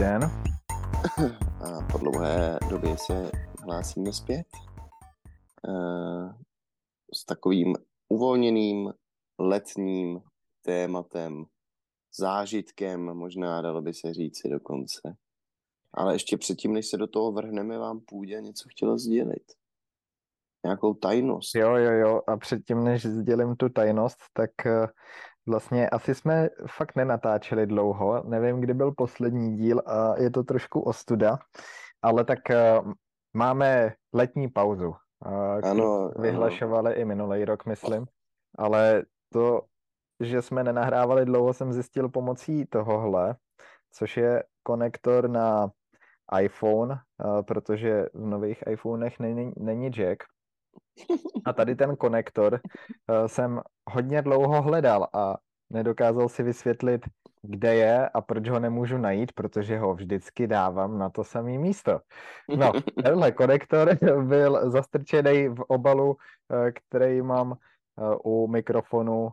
den. A po dlouhé době se hlásíme zpět uh, s takovým uvolněným letním tématem, zážitkem, možná dalo by se říci dokonce. Ale ještě předtím, než se do toho vrhneme, vám půjde něco chtěla sdělit. Nějakou tajnost. Jo, jo, jo. A předtím, než sdělím tu tajnost, tak uh, vlastně asi jsme fakt nenatáčeli dlouho. Nevím, kdy byl poslední díl a je to trošku ostuda. Ale tak uh, máme letní pauzu. Uh, Ano, vyhlašovali i minulý rok, myslím. Ale to, že jsme nenahrávali dlouho, jsem zjistil pomocí tohohle, což je konektor na iPhone, uh, protože v nových iPhonech není, není jack. A tady ten konektor uh, jsem hodně dlouho hledal a nedokázal si vysvětlit, kde je a proč ho nemůžu najít, protože ho vždycky dávám na to samé místo. No, tenhle konektor byl zastrčený v obalu, uh, který mám uh, u mikrofonu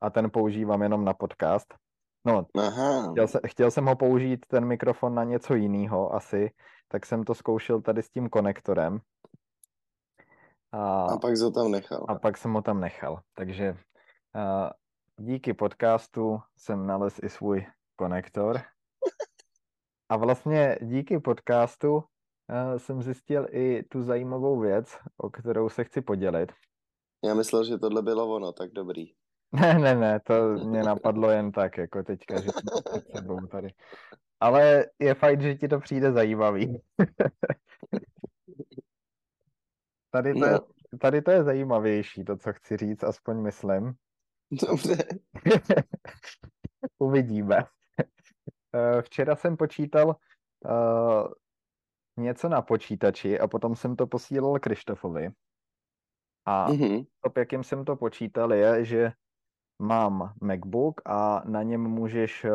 a ten používám jenom na podcast. No, Aha. chtěl, se, chtěl jsem ho použít, ten mikrofon, na něco jiného asi, tak jsem to zkoušel tady s tím konektorem. A, a pak ho tam nechal. A pak jsem ho tam nechal. Takže uh, díky podcastu jsem nalez i svůj konektor. A vlastně díky podcastu uh, jsem zjistil i tu zajímavou věc, o kterou se chci podělit. Já myslel, že tohle bylo ono, tak dobrý. Ne, ne, ne, to mě napadlo jen tak, jako teďka, že před sebou tady. Ale je fajn, že ti to přijde zajímavý. tady, to No. je, tady to je zajímavější, to, co chci říct, aspoň myslím. Dobře. Uvidíme. Eh, Včera jsem počítal uh, něco na počítači a potom jsem to posílal Krištofovi. A Mhm. to, jakým jsem to počítal, je, že mám MacBook a na něm můžeš eh,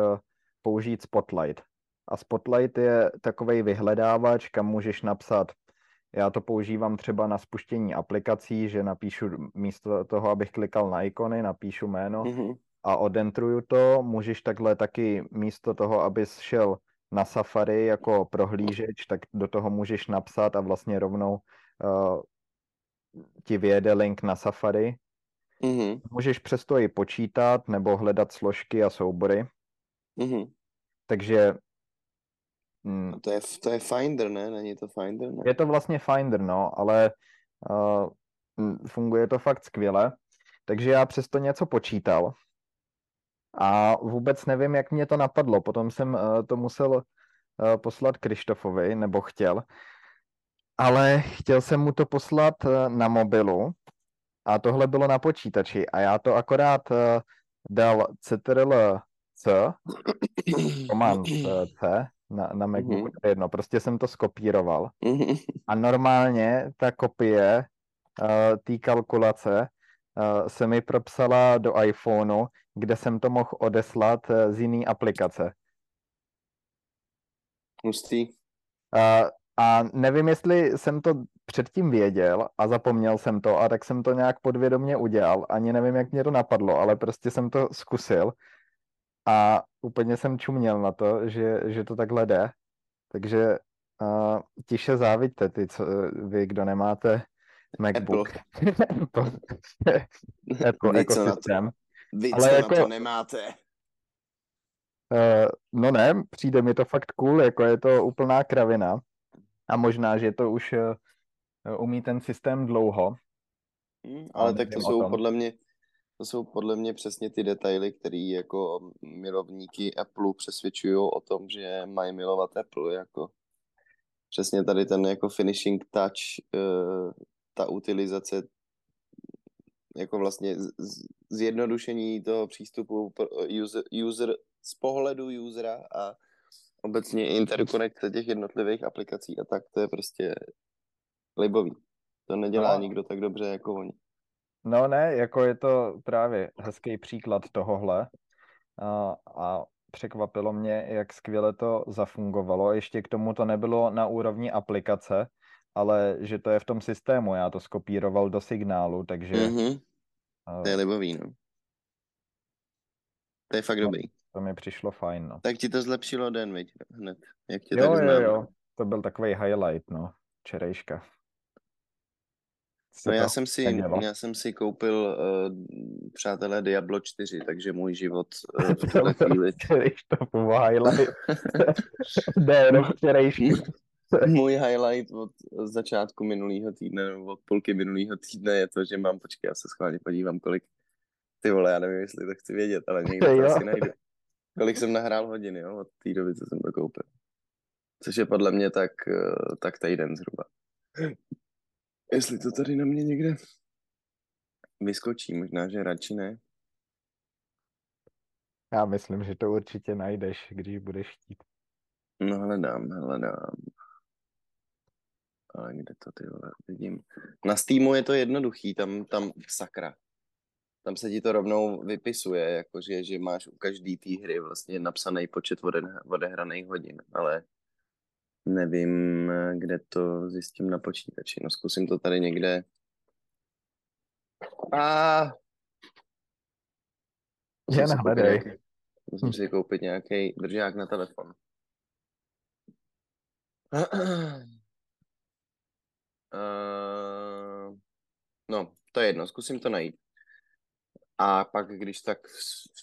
použít Spotlight. A Spotlight je takový vyhledávač, kam můžeš napsat. Já to používám třeba na spuštění aplikací, že napíšu místo toho, abych klikal na ikony, napíšu jméno Mhm. a odentruju to. Můžeš takhle taky místo toho, abys šel na Safari jako prohlížeč, tak do toho můžeš napsat a vlastně rovnou uh, ti vyjede link na Safari. Mhm. Můžeš přesto i počítat nebo hledat složky a soubory. Mhm. Takže mm, A to je, to je Finder, ne? Není to Finder, ne? je to vlastně Finder, no, ale uh, funguje to fakt skvěle. Takže já přesto něco počítal a vůbec nevím, jak mě to napadlo. Potom jsem uh, to musel uh, poslat Krištofovi, nebo chtěl, ale chtěl jsem mu to poslat uh, na mobilu a tohle bylo na počítači a já to akorát uh, dal ctrl C, command C na, na MacBooku, to je jedno, prostě jsem to skopíroval Mhm. a normálně ta kopie uh, té kalkulace uh, se mi propsala do iPhoneu, kde jsem to mohl odeslat uh, z jiné aplikace. Hustý. Uh, a nevím, jestli jsem to předtím věděl a zapomněl jsem to a tak jsem to nějak podvědomě udělal. Ani nevím, jak mě to napadlo, ale prostě jsem to zkusil a úplně jsem čuměl na to, že, že to takhle jde. Takže uh, tiše závidíte ty, co, vy, kdo nemáte MacBook. Apple. Apple Vy, co na to, ekosystém. vy, Ale co jako- na to nemáte. Uh, no ne, přijde mi to fakt cool, jako je to úplná kravina. A možná, že to už uh, umí ten systém dlouho. Hm, ale tak to jsou podle mě to jsou podle mě přesně ty detaily, které jako milovníky Apple přesvědčují o tom, že mají milovat Apple, jako přesně tady ten jako finishing touch, eh, ta utilizace, jako vlastně zjednodušení toho přístupu user, user z pohledu usera a obecně interkonekce těch jednotlivých aplikací a tak, to je prostě libový. To nedělá No. nikdo tak dobře jako oni. No ne, jako je to právě hezký příklad tohohle. A, a překvapilo mě, jak skvěle to zafungovalo. Ještě k tomu to nebylo na úrovni aplikace, ale že to je v tom systému. Já to skopíroval do signálu, takže Mhm. uh, To je libový, no. To je fakt dobrý. To mi přišlo fajn, no. Tak ti to zlepšilo den, viď? Hned, jak tě Jo, tak jo, jo. To byl takový highlight, no. Včerejška. No já jsem si, nedělo? já jsem si koupil, uh, přátelé, Diablo 4, takže můj život uh, v tuhle chvíli, to byl highlight. jenom včerejšky. můj highlight od začátku minulého týdne, nebo od půlky minulého týdne je to, že mám, počkej, já se schválně podívám, kolik, ty vole, já nevím, jestli to chci vědět, ale někde to asi najdu. Kolik jsem nahrál hodin, jo, od té doby, co jsem to koupil. Což je podle mě tak, eh, tak týden zhruba. Jestli to tady na mě někde vyskočí, možná, že radši ne. Já myslím, že to určitě najdeš, když budeš chtít. No hledám, hledám. Ale kde to ty vole vidím? Na Steamu je to jednoduchý, tam, tam sakra. Tam se ti to rovnou vypisuje, jakože že máš u každé té hry vlastně napsaný počet ode, odehraných hodin, ale nevím, kde to zjistím na počítači. No zkusím to tady někde. A Jen hledej. Musím si koupit nějaký držák na telefon. Uh, no, to je jedno, zkusím to najít. A pak, když tak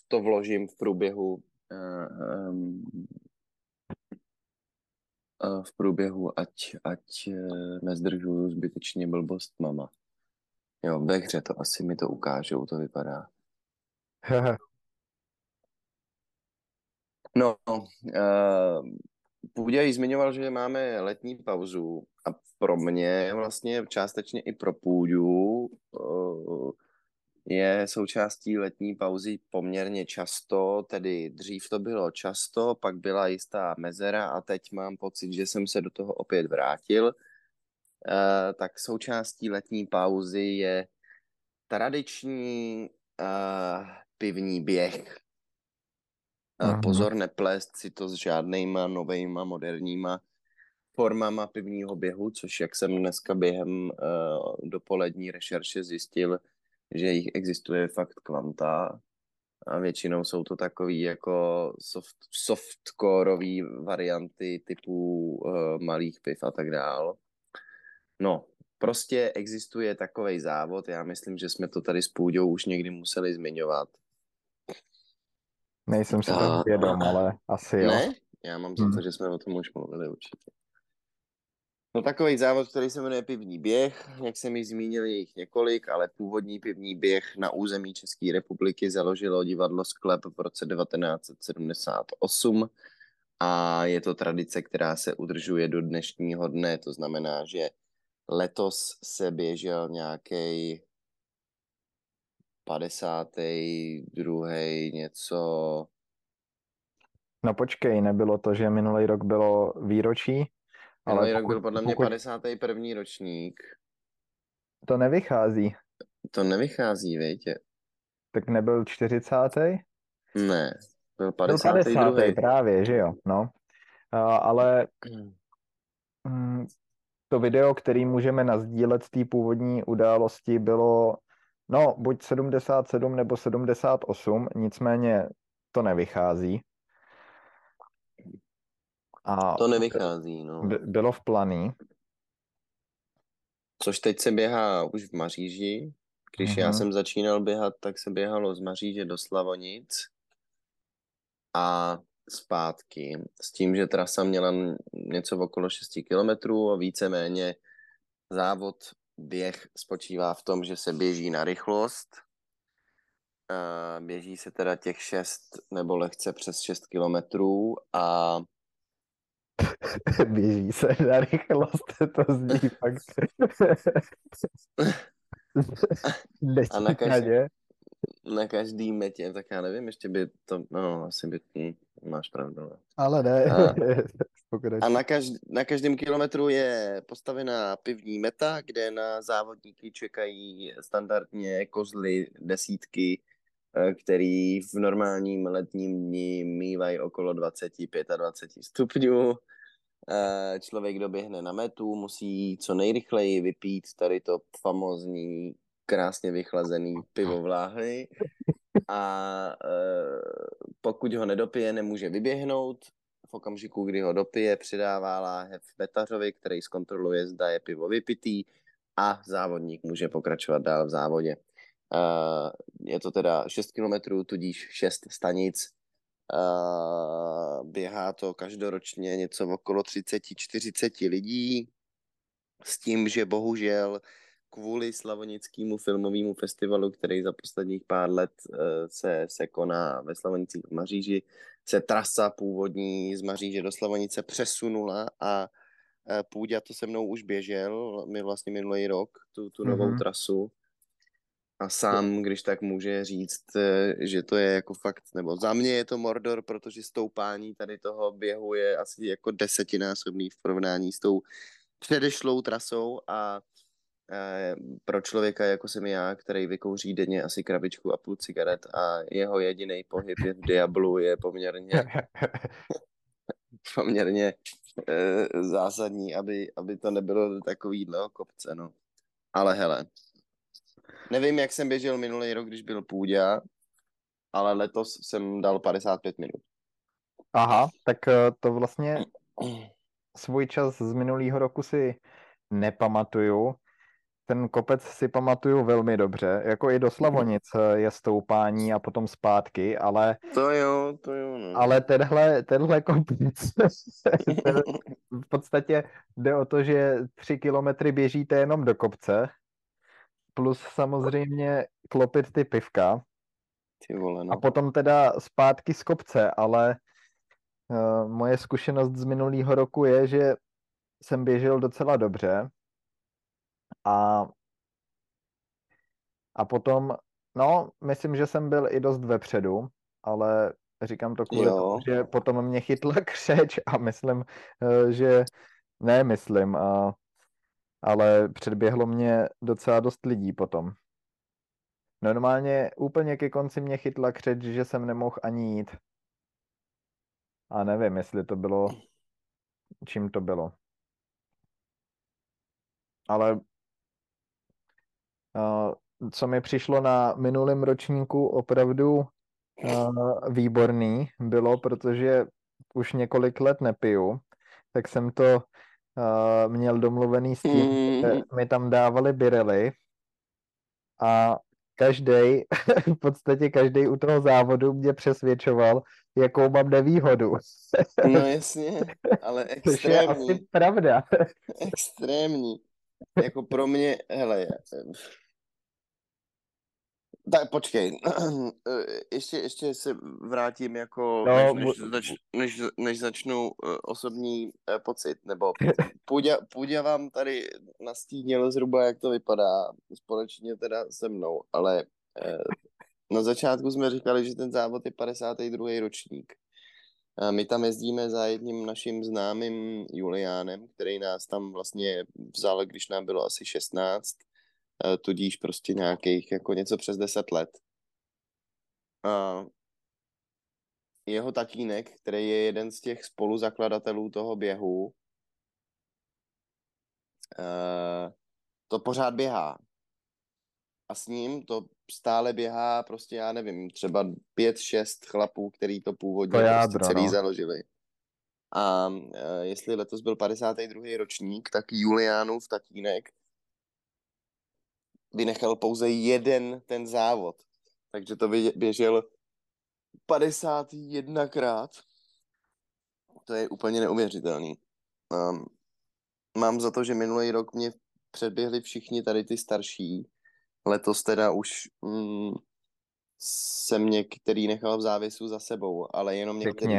to vložím v průběhu uh, um, v průběhu, ať, ať uh, nezdržuju zbytečně blbost mama. Jo, ve hře to asi mi to ukážou, to vypadá. No, uh, Půdě zmiňoval, že máme letní pauzu a pro mě vlastně částečně i pro Půdu uh, je součástí letní pauzy poměrně často, tedy dřív to bylo často, pak byla jistá mezera a teď mám pocit, že jsem se do toho opět vrátil. Uh, tak součástí letní pauzy je tradiční uh, pivní běh. Mhm. Pozor, neplést si to s žádnýma novejma, moderníma formama pivního běhu, což jak jsem dneska během dopolední rešerše zjistil, že jich existuje fakt kvanta a většinou jsou to takový jako soft, softcoreový varianty typu uh, malých piv a tak dál. No, prostě existuje takový závod, já myslím, že jsme to tady s Půďou už někdy museli zmiňovat. Nejsem si A- tak vědom, ale asi jo. Ne? Já mám za to, Hmm. že jsme o tom už mluvili určitě. No takový závod, který se jmenuje pivní běh, jak jsem již zmínil, je jich několik, ale původní pivní běh na území České republiky založilo divadlo Sklep v roce 1978 a je to tradice, která se udržuje do dnešního dne, to znamená, že letos se běžel nějaký 52. něco No počkej, nebylo to, že minulý rok bylo výročí, ale Minulý rok byl podle mě pokud 51. ročník. to nevychází, To nevychází, víte? tak nebyl 40. Ne, byl Byl 52. 50. právě, že jo, no. A, ale mm, to video, který můžeme nazdílet z té původní události, bylo no buď 77 nebo 78, nicméně to nevychází. A To nevychází, no. by- bylo v planý. Což teď se běhá už v Maříži. Když já Mhm. jsem začínal běhat, tak se běhalo z Maříže do Slavonic a zpátky. S tím, že trasa měla něco okolo 6 kilometrů a víceméně závod běh spočívá v tom, že se běží na rychlost. Běží se teda těch 6 nebo lehce přes 6 kilometrů a Běží se na rychlost, to zní fakt. A na každý- na každý metě, tak já nevím, ještě by to, no asi by, hm, máš pravdu. No. Ale ne. A-. A na, každ- na každém kilometru je postavená pivní meta, kde na závodníky čekají standardně kozly desítky, který v normálním letním dni mývají okolo 20-25 stupňů. Eh, Člověk doběhne na metu, musí co nejrychleji vypít tady to famózní, krásně vychlazený pivo vláhy a e, pokud ho nedopije, nemůže vyběhnout. V okamžiku, kdy ho dopije, přidává láhev Betařovi, který zkontroluje, zda je pivo vypitý a závodník může pokračovat dál v závodě. E, je to teda 6 km, tudíž 6 stanic. E, běhá to každoročně něco okolo 30-40 lidí s tím, že bohužel kvůli Slavonickému filmovému festivalu, který za posledních pár let uh, se, se koná ve Slavonicích v Maříži, se trasa původní z Maříže do Slavonice přesunula a uh, Půďa to se mnou už běžel, mi vlastně minulý rok, tu, tu novou mm-hmm. trasu. A sám, když tak může říct, e, že to je jako fakt, nebo za mě je to Mordor, protože stoupání tady toho běhu je asi jako desetinásobný v porovnání s tou předešlou trasou a Eh, pro člověka jako jsem já, který vykouří denně asi krabičku a půl cigaret a jeho jediný pohyb je v Diablu je poměrně poměrně e, zásadní, aby, aby to nebylo do takovýhle kopce, no. Ale hele, nevím, jak jsem běžel minulý rok, když byl půdě, ale letos jsem dal 55 minut. Aha, tak eh, to vlastně svůj čas z minulého roku si nepamatuju, ten kopec si pamatuju velmi dobře, jako i do Slavonic eh, je stoupání a potom zpátky, ale... To jo, to jo, no. Ale tenhle, tenhle kopec v podstatě jde o to, že tři kilometry běžíte jenom do kopce, plus samozřejmě klopit ty pivka. Ty vole, no. A potom teda zpátky z kopce, ale uh, moje zkušenost z minulého roku je, že jsem běžel docela dobře, a, a potom, no, myslím, že jsem byl i dost vepředu, ale říkám to kvůli tomu, že potom mě chytla křeč a myslím, eh, že ne, myslím, a, ale předběhlo mě docela dost lidí potom. Normálně úplně ke konci mě chytla křeč, že jsem nemohl ani jít. A nevím, jestli to bylo, čím to bylo. Ale co mi přišlo na minulém ročníku opravdu výborný bylo, protože už několik let nepiju, tak jsem to měl domluvený s tím, mm. že mi tam dávali birely a každý, v podstatě každý u toho závodu mě přesvědčoval, jakou mám nevýhodu. No jasně, ale extrémní. Což je asi pravda. Extrémní jako pro mě, hele, tak počkej, ještě, ještě se vrátím jako, no, než, než, zač, než, než začnu eh, osobní eh, pocit, nebo Půdě, Půdě vám tady nastínil zhruba, jak to vypadá, společně teda se mnou, ale eh, na začátku jsme říkali, že ten závod je 52. ročník. My tam jezdíme za jedním naším známým Juliánem, který nás tam vlastně vzal, když nám bylo asi 16, eh, tudíž prostě nějakých jako něco přes 10 let. A jeho tatínek, který je jeden z těch spoluzakladatelů toho běhu, eh, to pořád běhá. A s ním to stále běhá prostě, já nevím, třeba pět, šest chlapů, který to původně to jádro, prostě celý no. založili. A uh, jestli letos byl 52. ročník, tak Juliánův tatínek vynechal pouze jeden ten závod. Takže to běžel 51 krát. To je úplně neuvěřitelný. Um, mám za to, že minulý rok mě předběhli všichni tady ty starší Letos teda už mm, jsem některý nechal v závěsu za sebou, ale jenom některý,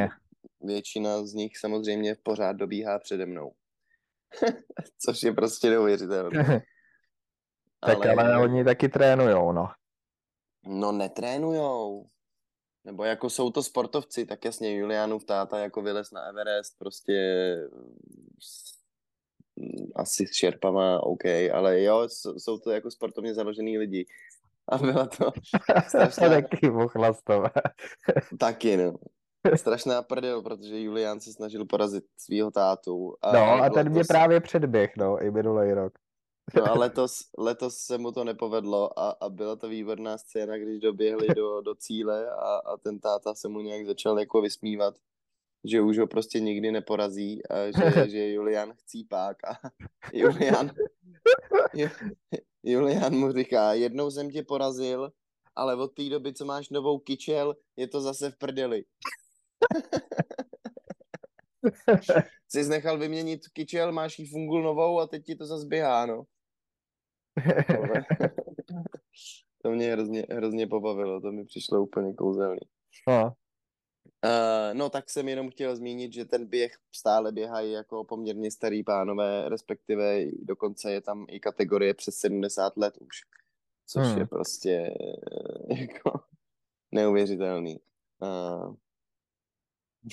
většina z nich samozřejmě pořád dobíhá přede mnou. Což je prostě neuvěřitelné. tak ale... ale oni taky trénujou, no. No netrénujou. Nebo jako jsou to sportovci, tak jasně Julianův táta jako vylez na Everest, prostě asi s šerpama, OK, ale jo, jsou to jako sportovně založený lidi. A byla to strašná... Taky vochlastové. Taky, no. Strašná prdel, protože Julián se snažil porazit svého tátu. A no a ten mě to... právě předběh, no, i minulý rok. No a letos, letos se mu to nepovedlo a, a byla to výborná scéna, když doběhli do, do cíle a, a ten táta se mu nějak začal jako vysmívat, že už ho prostě nikdy neporazí a že, že Julian chcípák a Julian, Julian mu říká, jednou jsem tě porazil, ale od té doby, co máš novou kyčel, je to zase v prdeli. Jsi nechal vyměnit kyčel, máš jí fungul novou a teď ti to zase běhá, no. to mě hrozně, hrozně pobavilo, to mi přišlo úplně kouzelný. No. Uh, no tak jsem jenom chtěl zmínit, že ten běh stále běhají jako poměrně starý pánové, respektive dokonce je tam i kategorie přes 70 let už, což hmm. je prostě jako neuvěřitelný. Uh,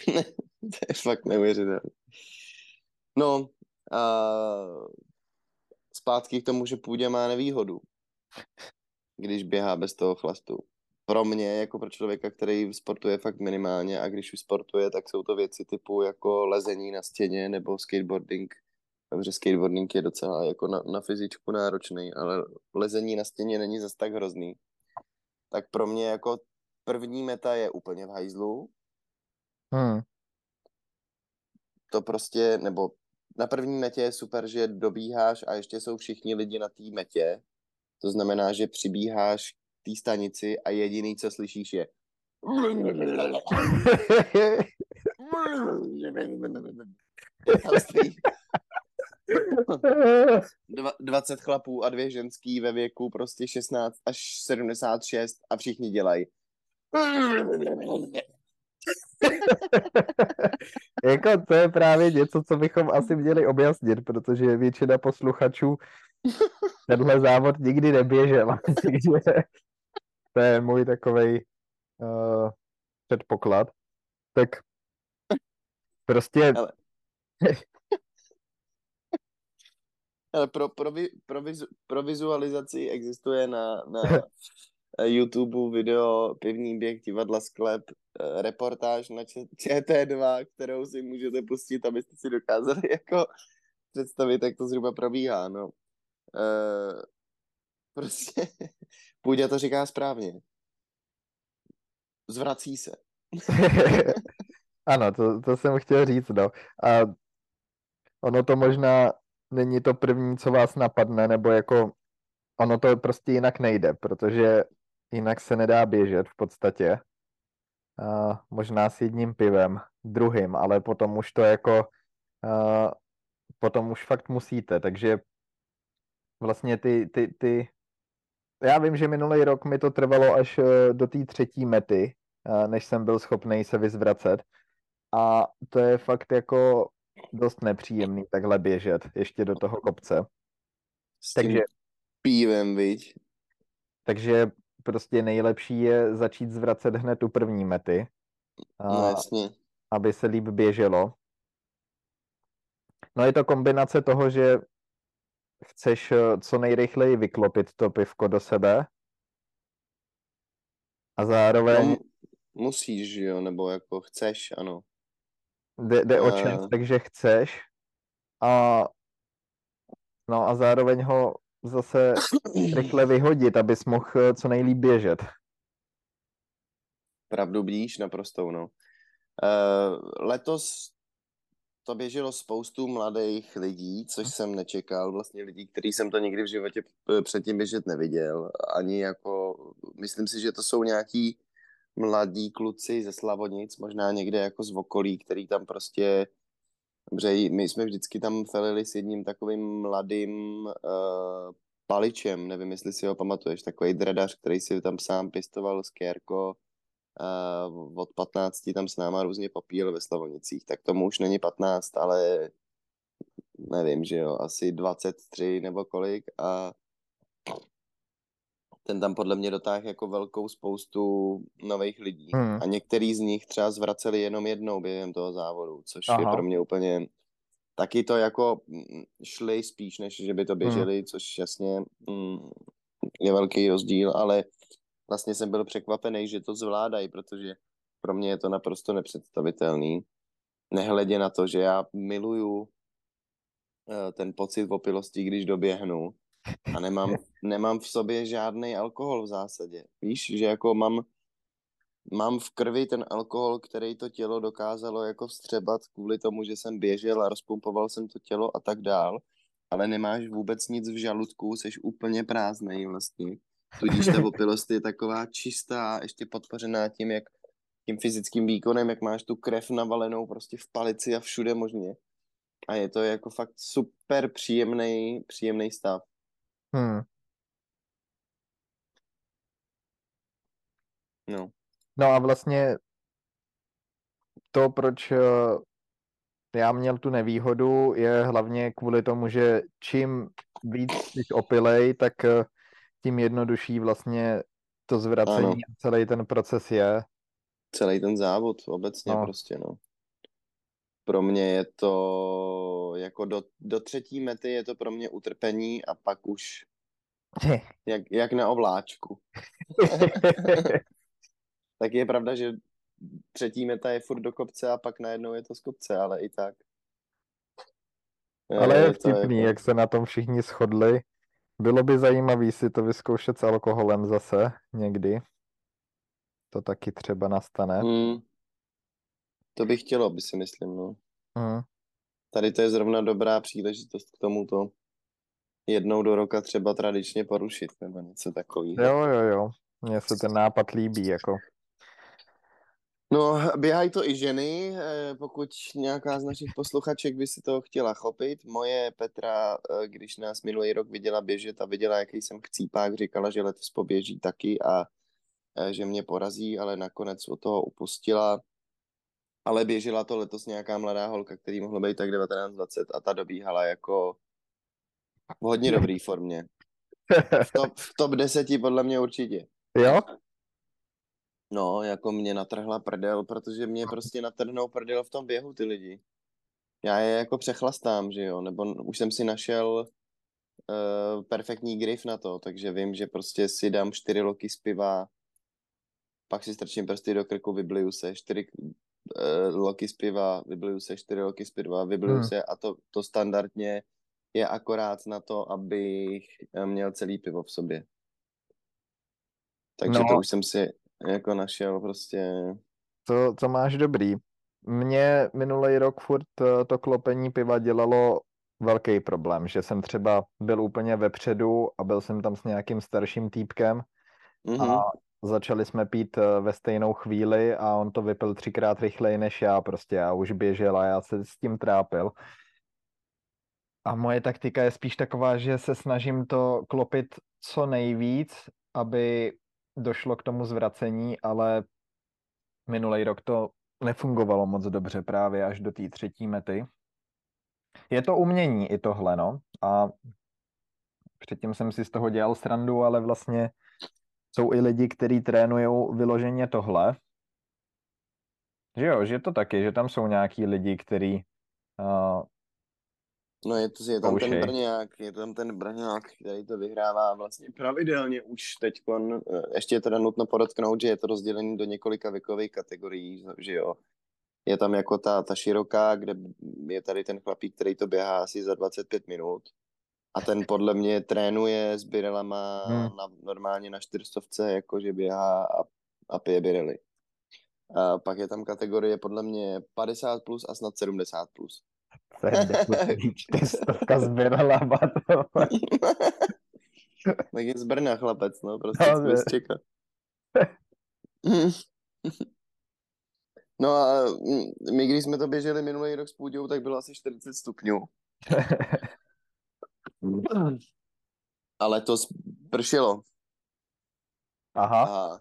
to je fakt neuvěřitelné. No, uh, zpátky k tomu, že půdě má nevýhodu, když běhá bez toho chlastu. Pro mě, jako pro člověka, který sportuje fakt minimálně a když už sportuje, tak jsou to věci typu jako lezení na stěně nebo skateboarding. Dobře, skateboarding je docela jako na, na fyzičku náročný, ale lezení na stěně není zas tak hrozný. Tak pro mě jako první meta je úplně v hajzlu. Hmm. To prostě, nebo na první metě je super, že dobíháš a ještě jsou všichni lidi na té metě. To znamená, že přibíháš k té stanici a jediný, co slyšíš, je Dva, 20 chlapů a dvě ženský ve věku prostě 16 až 76 a všichni dělají. jako to je právě něco, co bychom asi měli objasnit, protože většina posluchačů tenhle závod nikdy neběžel. Takže to je můj takový uh, předpoklad. Tak prostě... Ale, Ale pro, pro, pro, vizu, pro vizualizaci existuje na, na YouTube video Pivní běh divadla Sklep Eh, reportáž na ČT2, kterou si můžete pustit, abyste si dokázali jako představit, jak to zhruba probíhá, no. E, prostě Půdě to říká správně. Zvrací se. ano, to, to jsem chtěl říct, no. A ono to možná není to první, co vás napadne, nebo jako ono to prostě jinak nejde, protože jinak se nedá běžet v podstatě uh, možná s jedním pivem, druhým, ale potom už to jako, uh, potom už fakt musíte, takže vlastně ty, ty, ty, já vím, že minulý rok mi to trvalo až uh, do té třetí mety, uh, než jsem byl schopný se vyzvracet a to je fakt jako dost nepříjemný takhle běžet ještě do toho kopce. S takže pívem, viď? Takže prostě nejlepší je začít zvracet hned u první mety. A, no jasně. Aby se líp běželo. No je to kombinace toho, že chceš eh, co nejrychleji vyklopit to pivko do sebe a zároveň... No, musíš, jo, nebo jako chceš, ano. Jde, jde o čas, uh... takže chceš a no a zároveň ho zase rychle vyhodit, abys mohl eh, co nejlíp běžet. Pravdu blíž naprosto, no. Uh, letos to běželo spoustu mladých lidí, což jsem nečekal, vlastně lidí, který jsem to nikdy v životě předtím běžet neviděl, ani jako, myslím si, že to jsou nějaký mladí kluci ze Slavonic, možná někde jako z okolí, který tam prostě Dobře, my jsme vždycky tam felili s jedním takovým mladým uh, paličem, nevím, jestli si ho pamatuješ, takový dredař, který si tam sám pěstoval s Kérko uh, od 15 tam s náma různě popíjel ve Slavonicích, tak tomu už není 15, ale nevím, že jo, asi 23 nebo kolik a ten tam podle mě dotáhl jako velkou spoustu nových lidí. Hmm. A některý z nich třeba zvraceli jenom jednou během toho závodu, což Aha. je pro mě úplně... Taky to jako mm, šli spíš, než že by to běželi, hmm. což jasně mm, je velký rozdíl, ale vlastně jsem byl překvapený, že to zvládají, protože pro mě je to naprosto nepředstavitelný. Nehledě na to, že já miluju eh, ten pocit opilosti, když doběhnu a nemám, nemám v sobě žádný alkohol v zásadě. Víš, že jako mám, mám v krvi ten alkohol, který to tělo dokázalo jako vstřebat kvůli tomu, že jsem běžel a rozpumpoval jsem to tělo a tak dál, ale nemáš vůbec nic v žaludku, jsi úplně prázdnej vlastně. Tudíž ta opilost je taková čistá, ještě podpořená tím, jak tím fyzickým výkonem, jak máš tu krev navalenou prostě v palici a všude možně. A je to jako fakt super příjemný, příjemný stav. Hmm. No. No a vlastně to, proč eh, já měl tu nevýhodu, je hlavně kvůli tomu, že čím víc jsi opilej, tak eh, tím jednodušší vlastně to zvracení Ano. celý ten proces je. Celý ten závod obecně No. prostě, no. Pro mě je to jako do, do třetí mety je to pro mě utrpení a pak už jak, jak na ovláčku. Tak je pravda, že třetí meta je furt do kopce a pak najednou je to z kopce, ale i tak. Ale je to vtipný, jako- jak se na tom všichni shodli. Bylo by zajímavý si to vyzkoušet s alkoholem zase někdy. To taky třeba nastane. Hmm. To bych chtělo, by si myslím, no. Hmm. Tady to je zrovna dobrá příležitost k tomuto jednou do roka třeba tradičně porušit, nebo něco takového. Jo, jo, jo. Mně se ten nápad líbí, jako. No, běhají to i ženy, eh, pokud nějaká z našich posluchaček by si to chtěla chopit. Moje Petra, eh, když nás minulý rok viděla běžet a viděla, jaký jsem chcípák, říkala, že letos poběží taky a eh, že mě porazí, ale nakonec od toho upustila. Ale běžela to letos nějaká mladá holka, který mohlo být tak 19-20 a ta dobíhala jako v hodně dobrý formě. V top, v top 10 podle mě určitě. Jo? No, jako mě natrhla prdel, protože mě prostě natrhnou prdel v tom běhu ty lidi. Já je jako přechlastám, že jo, nebo už jsem si našel uh, perfektní grif na to, takže vím, že prostě si dám čtyři loky z piva, pak si strčím prsty do krku, vybliju se, čtyři uh, loky z piva, vybliju se, čtyři loky z piva, vybliju Hmm. se a to, to standardně je akorát na to, abych eh, měl celý pivo v sobě. Takže No. to už jsem si jako našel prostě To, to máš dobrý. Mně minulý rok furt eh, to klopení piva dělalo velký problém, že jsem třeba byl úplně vepředu a byl jsem tam s nějakým starším týpkem Mhm. a začali jsme pít eh, ve stejnou chvíli a on to vypil třikrát rychleji než já prostě. Já už běžel a já se s tím trápil. A moje taktika je spíš taková, že se snažím to klopit co nejvíc, aby došlo k tomu zvracení, ale minulý rok to nefungovalo moc dobře právě až do té třetí mety. Je to umění i tohle, no. A předtím jsem si z toho dělal srandu, ale vlastně jsou i lidi, kteří trénují vyloženě tohle. Že jo, že to taky, že tam jsou nějaký lidi, kteří uh, No je, to, je tam ten Brňák, je tam ten Brňák, který to vyhrává vlastně pravidelně už teď. Ještě je teda nutno podotknout, že je to rozdělené do několika věkových kategorií, že jo. Je tam jako ta, ta široká, kde je tady ten chlapík, který to běhá asi za 25 minut. A ten podle mě trénuje s birelama Hmm. na, normálně na čtyřstovce, jakože běhá a, a pije birely. A pak je tam kategorie podle mě 50 plus a snad 70 plus. to je dekutý čtyřstovka sběrala to. tak je z Brna chlapec, no, prostě No, z čeká. no a mm, my, když jsme to běželi minulý rok s Půďou, tak bylo asi 40 stupňů. Ale to pršelo Aha, a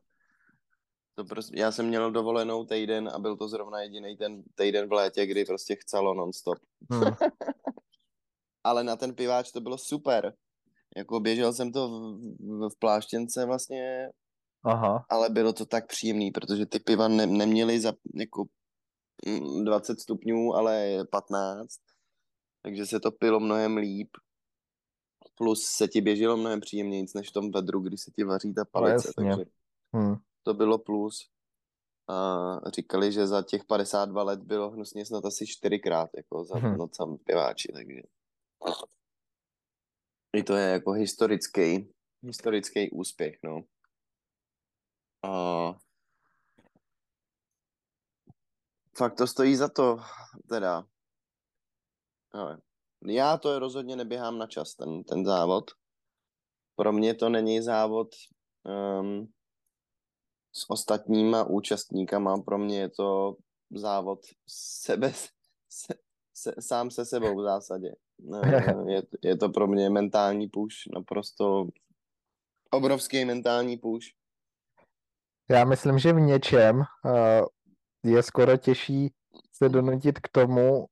to prostě, já jsem měl dovolenou týden a byl to zrovna jediný ten týden v létě, kdy prostě chcelo nonstop. hmm. Ale na ten piváč to bylo super. Jako běžel jsem to v, v, v pláštěnce vlastně aha, ale bylo to tak příjemný, protože ty piva ne, neměly za jako mm, 20 stupňů, ale 15, takže se to pilo mnohem líp. Plus se ti běželo mnohem příjemněji, než v tom vedru, kdy se ti vaří ta palice, jasně. takže hmm. to bylo plus. A říkali, že za těch 52 let bylo hnusně snad asi čtyřikrát jako za Mhm. noc sam piváči, takže I to je jako historický, historický úspěch, no. A fakt to stojí za to, teda. Ale já to rozhodně neběhám na čas, ten, ten závod. Pro mě to není závod um, s ostatníma účastníkama, pro mě je to závod sebe, se, se, sám se sebou v zásadě. Je, je to pro mě mentální push, naprosto obrovský mentální push. Já myslím, že v něčem uh, je skoro těžší se donutit k tomu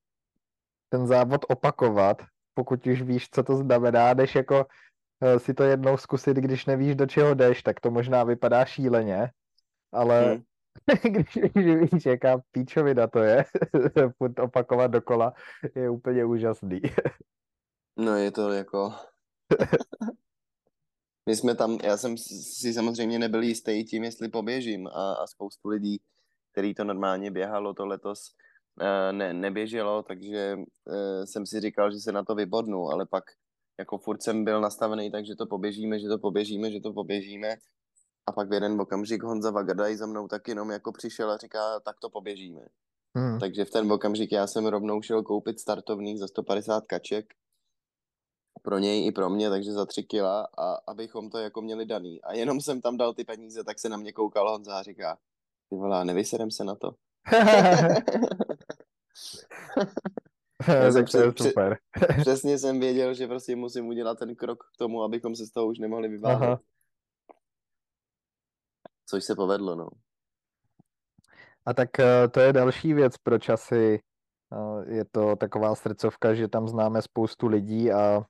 ten závod opakovat, pokud už víš, co to znamená, než jako uh, si to jednou zkusit, když nevíš, do čeho jdeš, tak to možná vypadá šíleně, ale hmm. když víš, jaká píčovina to je, opakovat dokola, je úplně úžasný. No je to jako... My jsme tam, já jsem si samozřejmě nebyl jistý tím, jestli poběžím a, a spoustu lidí, který to normálně běhalo, to letos eh, ne, neběželo, takže uh, jsem si říkal, že se na to vybodnu, ale pak jako furt jsem byl nastavený, takže to poběžíme, že to poběžíme, že to poběžíme. A pak v jeden okamžik Honza Vagadaj za mnou tak jenom jako přišel a říká, tak to poběžíme. Hmm. Takže v ten okamžik já jsem rovnou šel koupit startovný za 150 kaček pro něj i pro mě, takže za tři kila a abychom to jako měli daný. A jenom jsem tam dal ty peníze, tak se na mě koukal Honza a říká, ty vole, nevyserem se na to. Já jsem přes, super. přesně jsem věděl, že prostě musím udělat ten krok k tomu, abychom se z toho už nemohli vyvážet. Což se povedlo, no. A tak eh, to je další věc, proč asi eh, je to taková srdcovka, že tam známe spoustu lidí a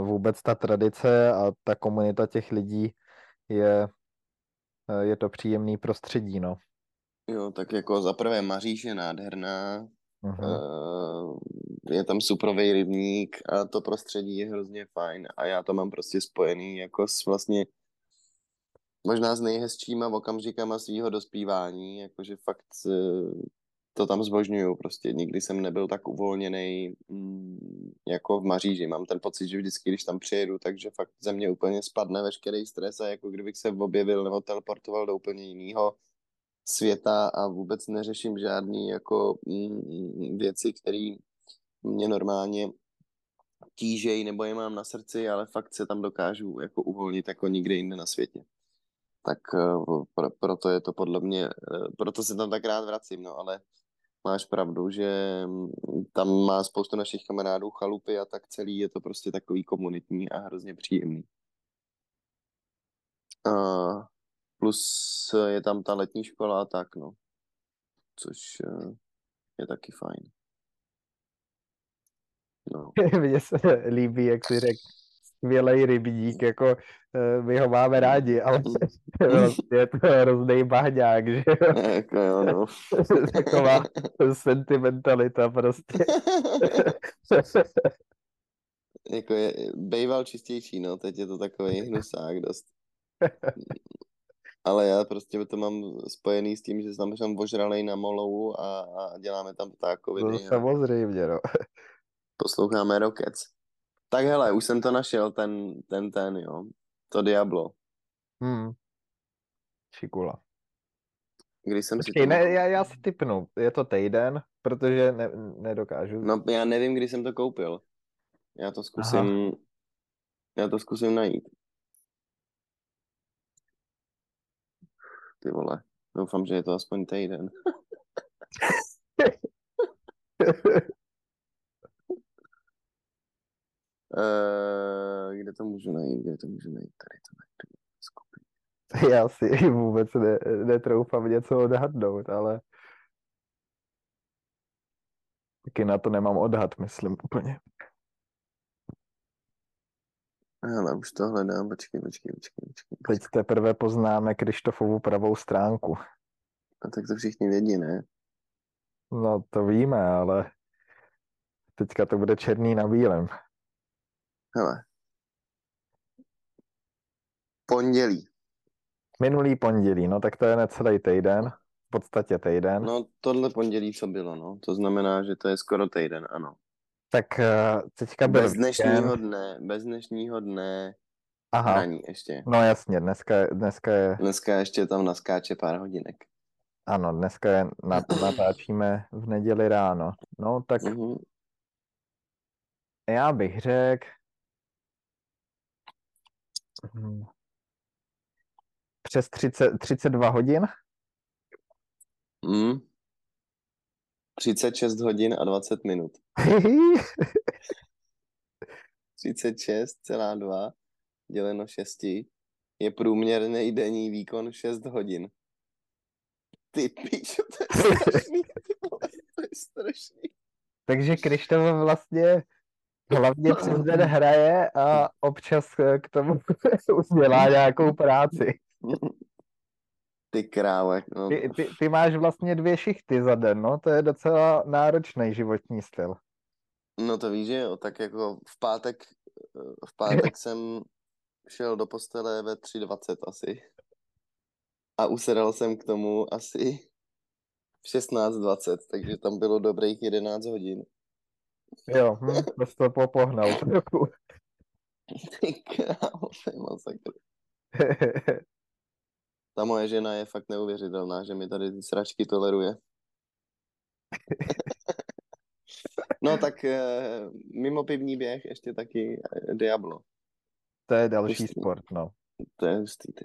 vůbec ta tradice a ta komunita těch lidí je, eh, je to příjemný prostředí, no. Jo, tak jako za prvé Maříš je nádherná, uh-huh. je tam suprový rybník a to prostředí je hrozně fajn a já to mám prostě spojený jako s vlastně možná s nejhezčíma okamžikama svého dospívání, jakože fakt eh, to tam zbožňuju prostě. Nikdy jsem nebyl tak uvolněný mm, jako v Maříži. Mám ten pocit, že vždycky, když tam přijedu, takže fakt ze mě úplně spadne veškerý stres a jako kdybych se objevil nebo teleportoval do úplně jiného světa a vůbec neřeším žádný jako mm, věci, které mě normálně tížej nebo je mám na srdci, ale fakt se tam dokážu jako uvolnit jako nikde jinde na světě. Tak uh, pro, proto je to podle mě, uh, proto se tam tak rád vracím, no ale máš pravdu, že mm, tam má spoustu našich kamarádů chalupy a tak celý je to prostě takový komunitní a hrozně příjemný. A plus je tam ta letní škola a tak, no. Což eh, je taky fajn. No. Mně se líbí, jak jsi řekl, skvělý rybník, jako uh, my ho máme rádi, ale vlastně je to hrozný bahňák, že? Jako jo, no. Taková sentimentalita prostě. jako je, bejval čistější, no, teď je to takový hnusák dost. Ale já prostě to mám spojený s tím, že tam jsem ožralej na molou a, a děláme tam ptákoviny. No, samozřejmě, no. Posloucháme Rockets. Tak hele, už jsem to našel, ten, ten, ten, jo. To Diablo. Hmm. Šikula. Když jsem Počkej, si to... ne, já, já si typnu. Je to týden, protože ne, nedokážu. No, já nevím, kdy jsem to koupil. Já to zkusím, Aha. já to zkusím najít. Ty vole, doufám, že je to aspoň týden. Uh, kde to můžu najít? Kde to můžu najít? Tady to najdu. Já si vůbec ne, netroufám něco odhadnout, ale taky na to nemám odhad, myslím úplně. Ale už to hledám, počkej, počkej, počkej, počkej. Teď teprve poznáme Krištofovu pravou stránku. A tak to všichni vědí, ne? No to víme, ale teďka to bude černý na bílém. Hele. Pondělí. Minulý pondělí, no tak to je necelý týden, v podstatě týden. No tohle pondělí, co bylo, no. To znamená, že to je skoro týden, ano. Tak eh, teďka byl Bez dnešního dne, bez dnešního dne Aha, hraní ještě. no jasně, dneska, dneska je, Dneska ještě tam naskáče pár hodinek. ano, dneska je, na- natáčíme v neděli ráno. No tak Mhm. já bych řekl, hm, přes 30, 32 hodin. Mm. 36 hodin a 20 minut. 36,2 děleno 6 je průměrný denní výkon 6 hodin. Ty píčo, to je strašný, to je strašný. Takže Krištof vlastně hlavně přes den hraje a občas k tomu udělá nějakou práci. Ty krávek, no. Ty, ty, ty máš vlastně dvě šichty za den, no, to je docela náročný životní styl. No to víš, že jo, tak jako v pátek, v pátek jsem šel do postele ve 3.20 asi. A usedal jsem k tomu asi v 16.20, takže tam bylo dobrých 11 hodin. Jo, hm, jsi to popohnal trochu. Ty krávo, to je masakr. Ta moje žena je fakt neuvěřitelná, že mi tady ty sračky toleruje. No tak eh, mimo pivní běh ještě taky eh, Diablo. To je další Hustý. sport, no. To je hustý, ty.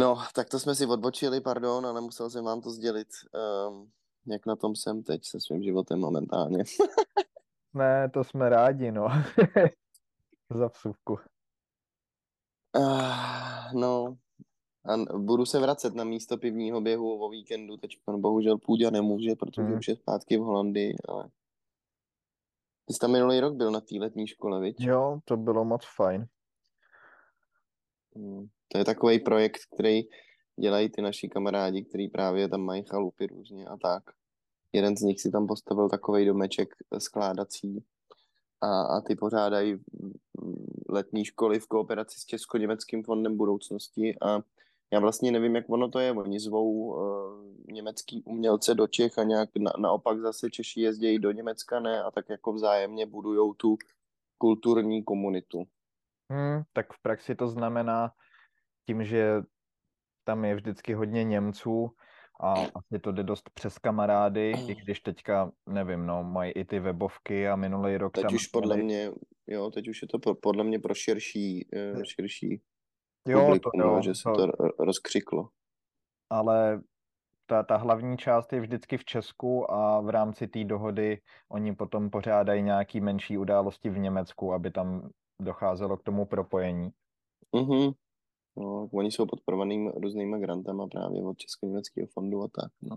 No, tak to jsme si odbočili, pardon, ale musel jsem vám to sdělit, um, jak na tom jsem teď se svým životem momentálně. Ne, to jsme rádi, no. Za vsuvku. Ah, no, a budu se vracet na místo pivního běhu o víkendu, teď pan bohužel Půďa nemůže, protože Hmm. už je zpátky v Holandii, ale ty jsi tam minulý rok byl na té letní škole, viď? Jo, to bylo moc fajn. Hmm. To je takový projekt, který dělají ty naši kamarádi, který právě tam mají chalupy různě a tak. Jeden z nich si tam postavil takový domeček skládací a, a ty pořádají letní školy v kooperaci s Česko-německým fondem budoucnosti a já vlastně nevím, jak ono to je. Oni zvou uh, německý umělce do Čech a nějak na, naopak zase Češi jezdí do Německa, ne? A tak jako vzájemně budujou tu kulturní komunitu. Hmm, tak v praxi to znamená tím, že tam je vždycky hodně Němců a asi to jde dost přes kamarády, i když teďka, nevím, no, mají i ty webovky a minulý rok Teď tam už podle měli- mě, jo, teď už je to po, podle mě pro širší, eh, širší jo, to publikum, jo, no, že se to- to ro- rozkřiklo. ale ta, ta hlavní část je vždycky v Česku a v rámci té dohody oni potom pořádají nějaký menší události v Německu, aby tam docházelo k tomu propojení. Mhm. No, oni jsou podporovanými různýma grantama právě od Česko-německého fondu a tak, no.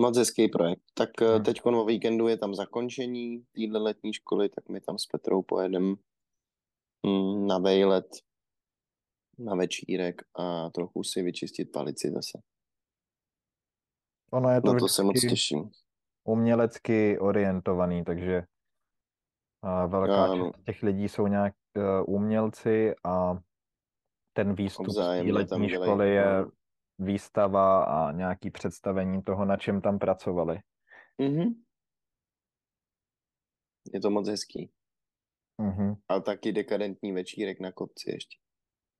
Moc hezký projekt. Tak Hmm. hmm. teď o víkendu je tam zakončení téhle letní školy, tak my tam s Petrou pojedeme mm, na vejlet, na večírek a trochu si vyčistit palici zase. Ono je to Na to se moc těším. umělecky orientovaný, takže a velká Ano. část těch lidí jsou nějak uh, umělci a ten výstup z letní školy je no. výstava a nějaký představení toho, na čem tam pracovali. Mhm. Je to moc hezký. Mhm. A taky dekadentní večírek na kopci ještě.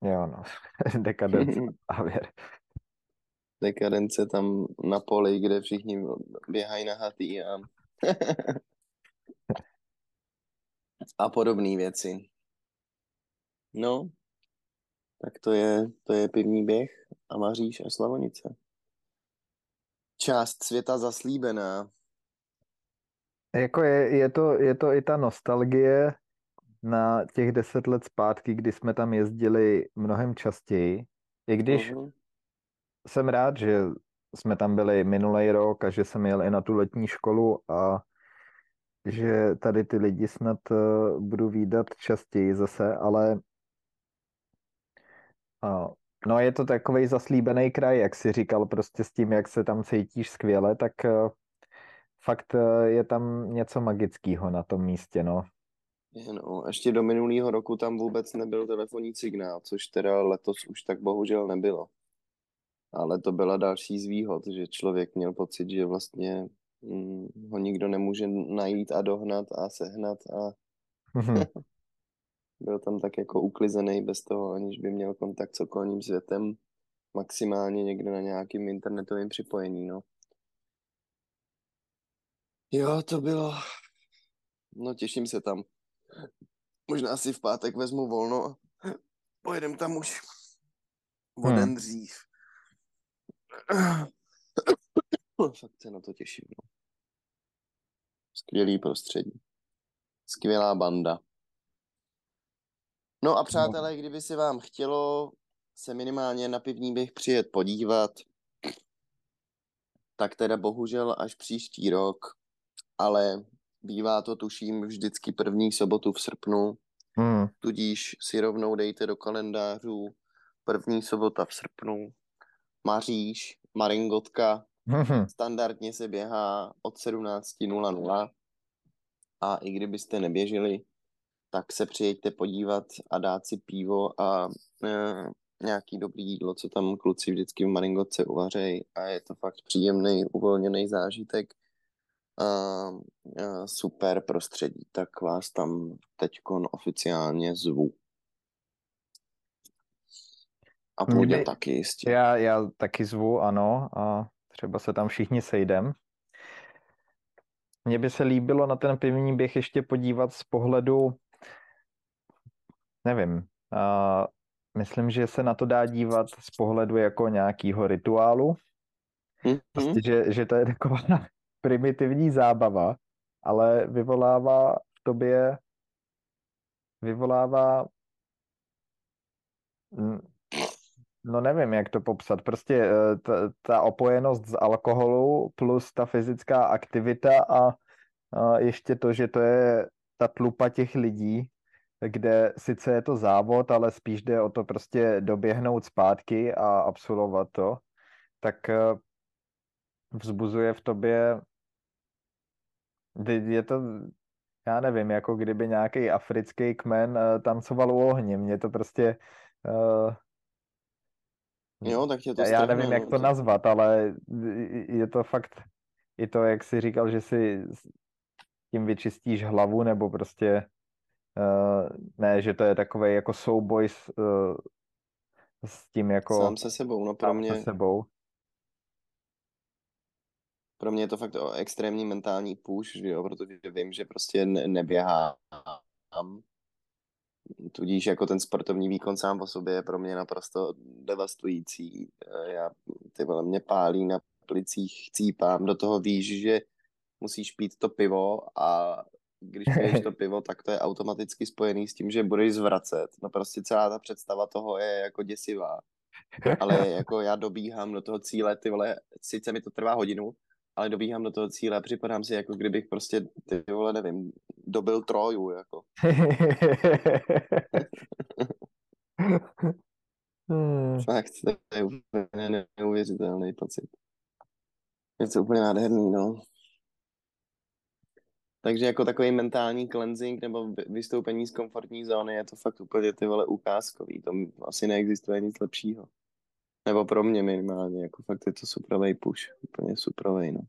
Jo, no. Dekadence závěr. Dekadence tam na poli, kde všichni běhají na hatý a, a podobné věci. No, tak to je, to je pivní běh a Maříš a Slavonice. Část světa zaslíbená. Jako je, je, to, je to i ta nostalgie na těch deset let zpátky, kdy jsme tam jezdili mnohem častěji. I když Mhm. jsem rád, že jsme tam byli minulý rok a že jsem jel i na tu letní školu a že tady ty lidi snad eh, budu výdat častěji zase, ale no je to takový zaslíbený kraj, jak si říkal, prostě s tím, jak se tam cítíš skvěle, tak eh, fakt eh, je tam něco magického na tom místě, no. No, ještě do minulého roku tam vůbec nebyl telefonní signál, což teda letos už tak bohužel nebylo. Ale to byla další z výhod, že člověk měl pocit, že vlastně mm, ho nikdo nemůže najít a dohnat a sehnat a Mhm. byl tam tak jako uklizený bez toho, aniž by měl kontakt s okolním světem, maximálně někde na nějakým internetovém připojení, no. Jo, to bylo... No těším se tam. Možná si v pátek vezmu volno a pojedem tam už o den Hmm. dřív. Fakt se na to těším. No. Skvělý prostředí. Skvělá banda. No a přátelé, kdyby se vám chtělo se minimálně na pivní běh přijet podívat, tak teda bohužel až příští rok, ale bývá to tuším vždycky první sobotu v srpnu, Hmm. tudíž si rovnou dejte do kalendářů první sobota v srpnu, Maříš, Maringotka, Mhm. standardně se běhá od 17.00 a i kdybyste neběželi, tak se přijeďte podívat a dát si pivo a e, nějaký dobrý jídlo, co tam kluci vždycky v Maringotce uvařejí a je to fakt příjemný, uvolněný zážitek. A, a super prostředí, tak vás tam teďkon oficiálně zvu. A Mě půjde by- taky jistě. Já, já taky zvu, ano, a třeba se tam všichni sejdem. Mně by se líbilo na ten pivní běh ještě podívat z pohledu, nevím, a myslím, že se na to dá dívat z pohledu jako nějakého rituálu, Hm? prostě, že, že to je taková primitivní zábava, ale vyvolává v tobě, vyvolává, no nevím, jak to popsat, prostě eh, ta, ta opojenost z alkoholu plus ta fyzická aktivita a, a ještě to, že to je ta tlupa těch lidí, kde sice je to závod, ale spíš jde o to prostě doběhnout zpátky a absolvovat to, tak eh, vzbuzuje v tobě, je to, já nevím, jako kdyby nějaký africký kmen eh, tancoval u ohně, mě to prostě, eh, Jo, tak tě to já, já strhne, nevím, no, jak to nazvat, ale je to fakt i to, jak jsi říkal, že si tím vyčistíš hlavu, nebo prostě uh, ne, že to je takový jako souboj s, uh, s tím jako Sám se sebou, no pro mě, se sebou. pro mě je to fakt o extrémní mentální push, že jo, protože vím, že prostě ne, neběhám. Tudíž jako ten sportovní výkon sám o sobě je pro mě naprosto devastující. Eh, Já, ty vole, mě pálí na plicích, chcípám, do toho víš, že musíš pít to pivo a když piješ to pivo, tak to je automaticky spojený s tím, že budeš zvracet. No prostě celá ta představa toho je jako děsivá. Ale jako já dobíhám do toho cíle, ty vole, sice mi to trvá hodinu, ale dobíhám do toho cíle a připadám si, jako kdybych prostě, ty vole, nevím, dobil troju, jako. Hmm. Fakt, to je úplně neuvěřitelný pocit. Je to úplně nádherný, no. Takže jako takový mentální cleansing nebo vy- vystoupení z komfortní zóny je to fakt úplně ty vole ukázkový. To asi neexistuje nic lepšího. Nebo pro mě minimálně, jako fakt je to superovej push. Úplně superovej, no.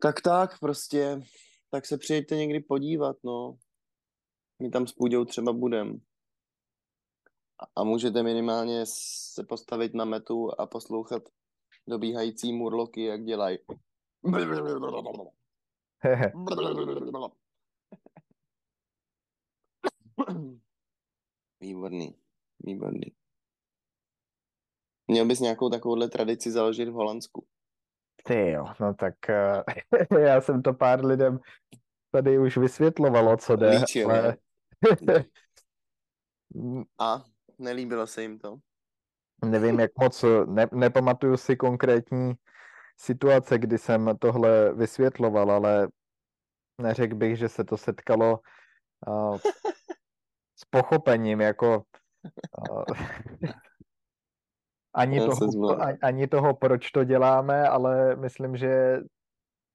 Tak tak, prostě, tak se přijeďte někdy podívat, no. My tam s Půďou třeba budem. A- A můžete minimálně se postavit na metu a poslouchat dobíhající murloky, jak dělají. Výborný, výborný. Měl bys nějakou takovouhle tradici založit v Holandsku. Ty jo, no tak eh, já jsem to pár lidem tady už vysvětlovalo, co jde, Líčil, ale A nelíbilo se jim to? nevím, jak moc, ne, nepamatuju si konkrétní situace, kdy jsem tohle vysvětloval, ale neřekl bych, že se to setkalo uh, s pochopením, jako uh, ani, Já toho, ani toho, proč to děláme, ale myslím, že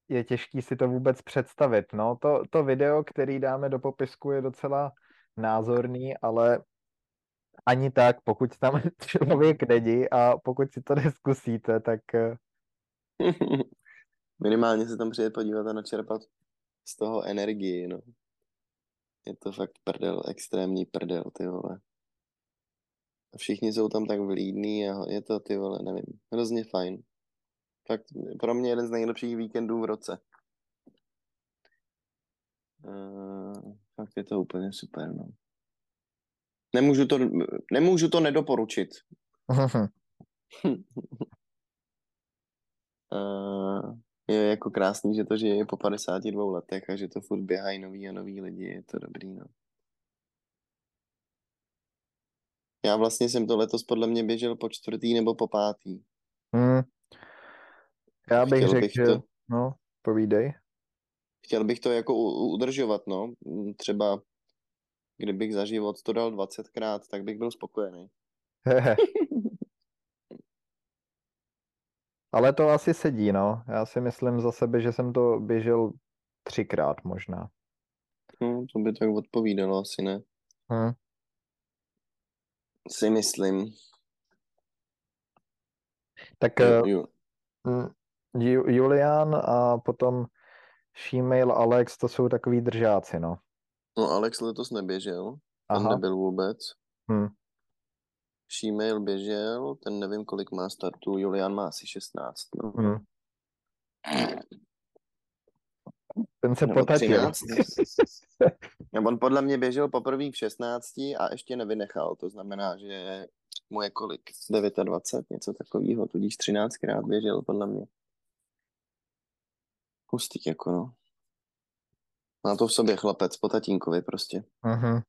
je těžký si to vůbec představit. No, to, to video, který dáme do popisku, je docela názorný, ale ani tak, pokud tam člověk není a pokud si to neskusíte, tak eh, Minimálně se tam přijet podívat a načerpat z toho energii, no. Je to fakt prdel, extrémní prdel, ty vole. A všichni jsou tam tak vlídní a je to, ty vole, nevím, hrozně fajn. Fakt pro mě jeden z nejlepších víkendů v roce. Uh, fakt je to úplně super, no. Nemůžu to, nemůžu to nedoporučit. uh, je jako krásný, že to žije po 52 letech a že to furt běhají noví a noví lidi, je to dobrý, no. Já vlastně jsem to letos podle mě běžel po čtvrtý nebo po pátý. Hmm. Já bych Chtěl řekl, bych že... To... No, povídej. Chtěl bych to jako udržovat, no. Třeba kdybych za život to dal 20krát, tak bych byl spokojený. Ale to asi sedí, no. Já si myslím za sebe, že jsem to běžel třikrát možná. No, to by tak odpovídalo, asi ne. Hmm. Si myslím. Tak jo, jo. Mm, Julian a potom Shemail Alex, to jsou takový držáci, no. No Alex letos neběžel, Aha. ten nebyl vůbec. Hmm. Shemail běžel, ten nevím, kolik má startů, Julian má asi 16. No. Hmm. Ten se potatil. on podle mě běžel poprvé v 16 a ještě nevynechal, to znamená, že mu je kolik? 29, něco takového, tudíž 13krát běžel podle mě. Hustý jako no. Má to v sobě chlapec po tatínkovi prostě. Uh-huh.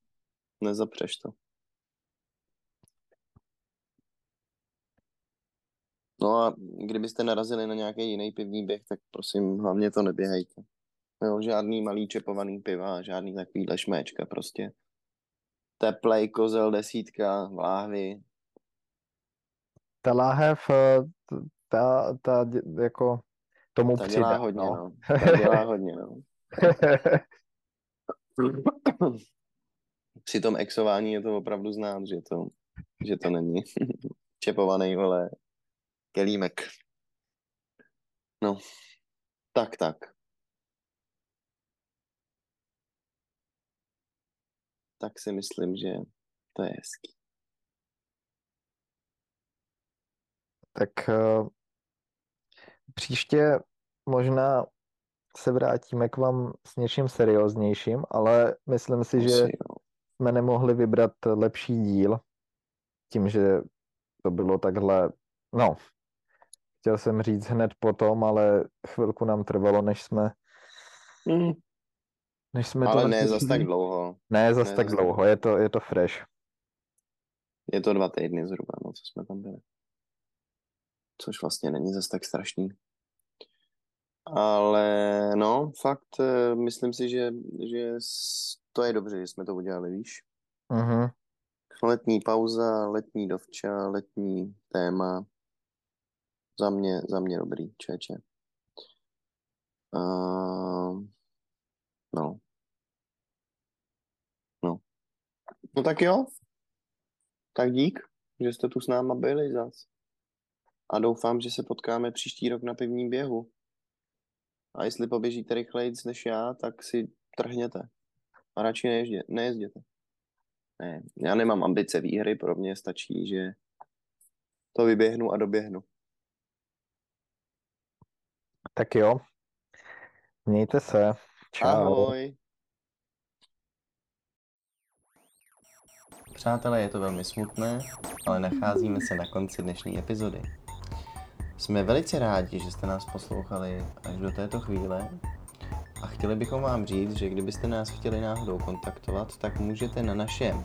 Nezapřeš to. No a kdybyste narazili na nějaký jiný pivní běh, tak prosím, hlavně to neběhejte. Jo, žádný malý čepovaný piva, žádný takový šméčka prostě. Teplej kozel desítka, láhvy. Ta láhev, eh, ta, ta jako tomu ta přidá. Dělá hodně, no. no. Ta dělá hodně, no. Při tom exování je to opravdu znát, že to, že to není čepovaný, vole, kelímek. No, tak, tak. Tak si myslím, že to je hezký. Tak uh, příště možná se vrátíme k vám s něčím serióznějším, ale myslím si, že jsme nemohli vybrat lepší díl tím, že to bylo takhle, no, chtěl jsem říct hned potom, ale chvilku nám trvalo, než jsme mm. než jsme ale to ne zas tak dlouho. Ne zas ne tak zas dlouho, je to, je to fresh. Je to dva týdny zhruba, no, co jsme tam byli. Což vlastně není zas tak strašný. Ale no, fakt, eh, myslím si, že, že to je dobře, že jsme to udělali, víš? Uh-huh. Letní pauza, letní dovča, letní téma. Za mě, za mě dobrý, čeče. Uh, no. No. No tak jo. Tak dík, že jste tu s náma byli zas. A doufám, že se potkáme příští rok na pivním běhu. A jestli poběžíte rychleji než já, tak si trhněte. A radši nejezdě, nejezděte. Ne, já nemám ambice výhry, pro mě stačí, že to vyběhnu a doběhnu. Tak jo. Mějte se. Čau. Ahoj. Přátelé, je to velmi smutné, ale nacházíme se na konci dnešní epizody. Jsme velice rádi, že jste nás poslouchali až do této chvíle a chtěli bychom vám říct, že kdybyste nás chtěli náhodou kontaktovat, tak můžete na našem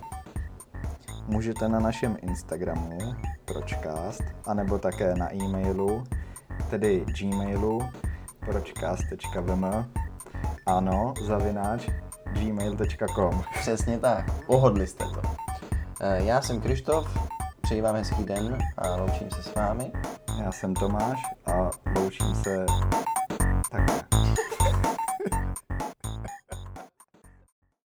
Můžete na našem Instagramu pročcast, anebo také na e-mailu, tedy gmailu pročcast.vm ano, zavináč gmail.com Přesně tak, pohodli jste to. Eh, já jsem Krištof, přeji vám hezký den a loučím se s vámi. Já jsem Tomáš a loučím se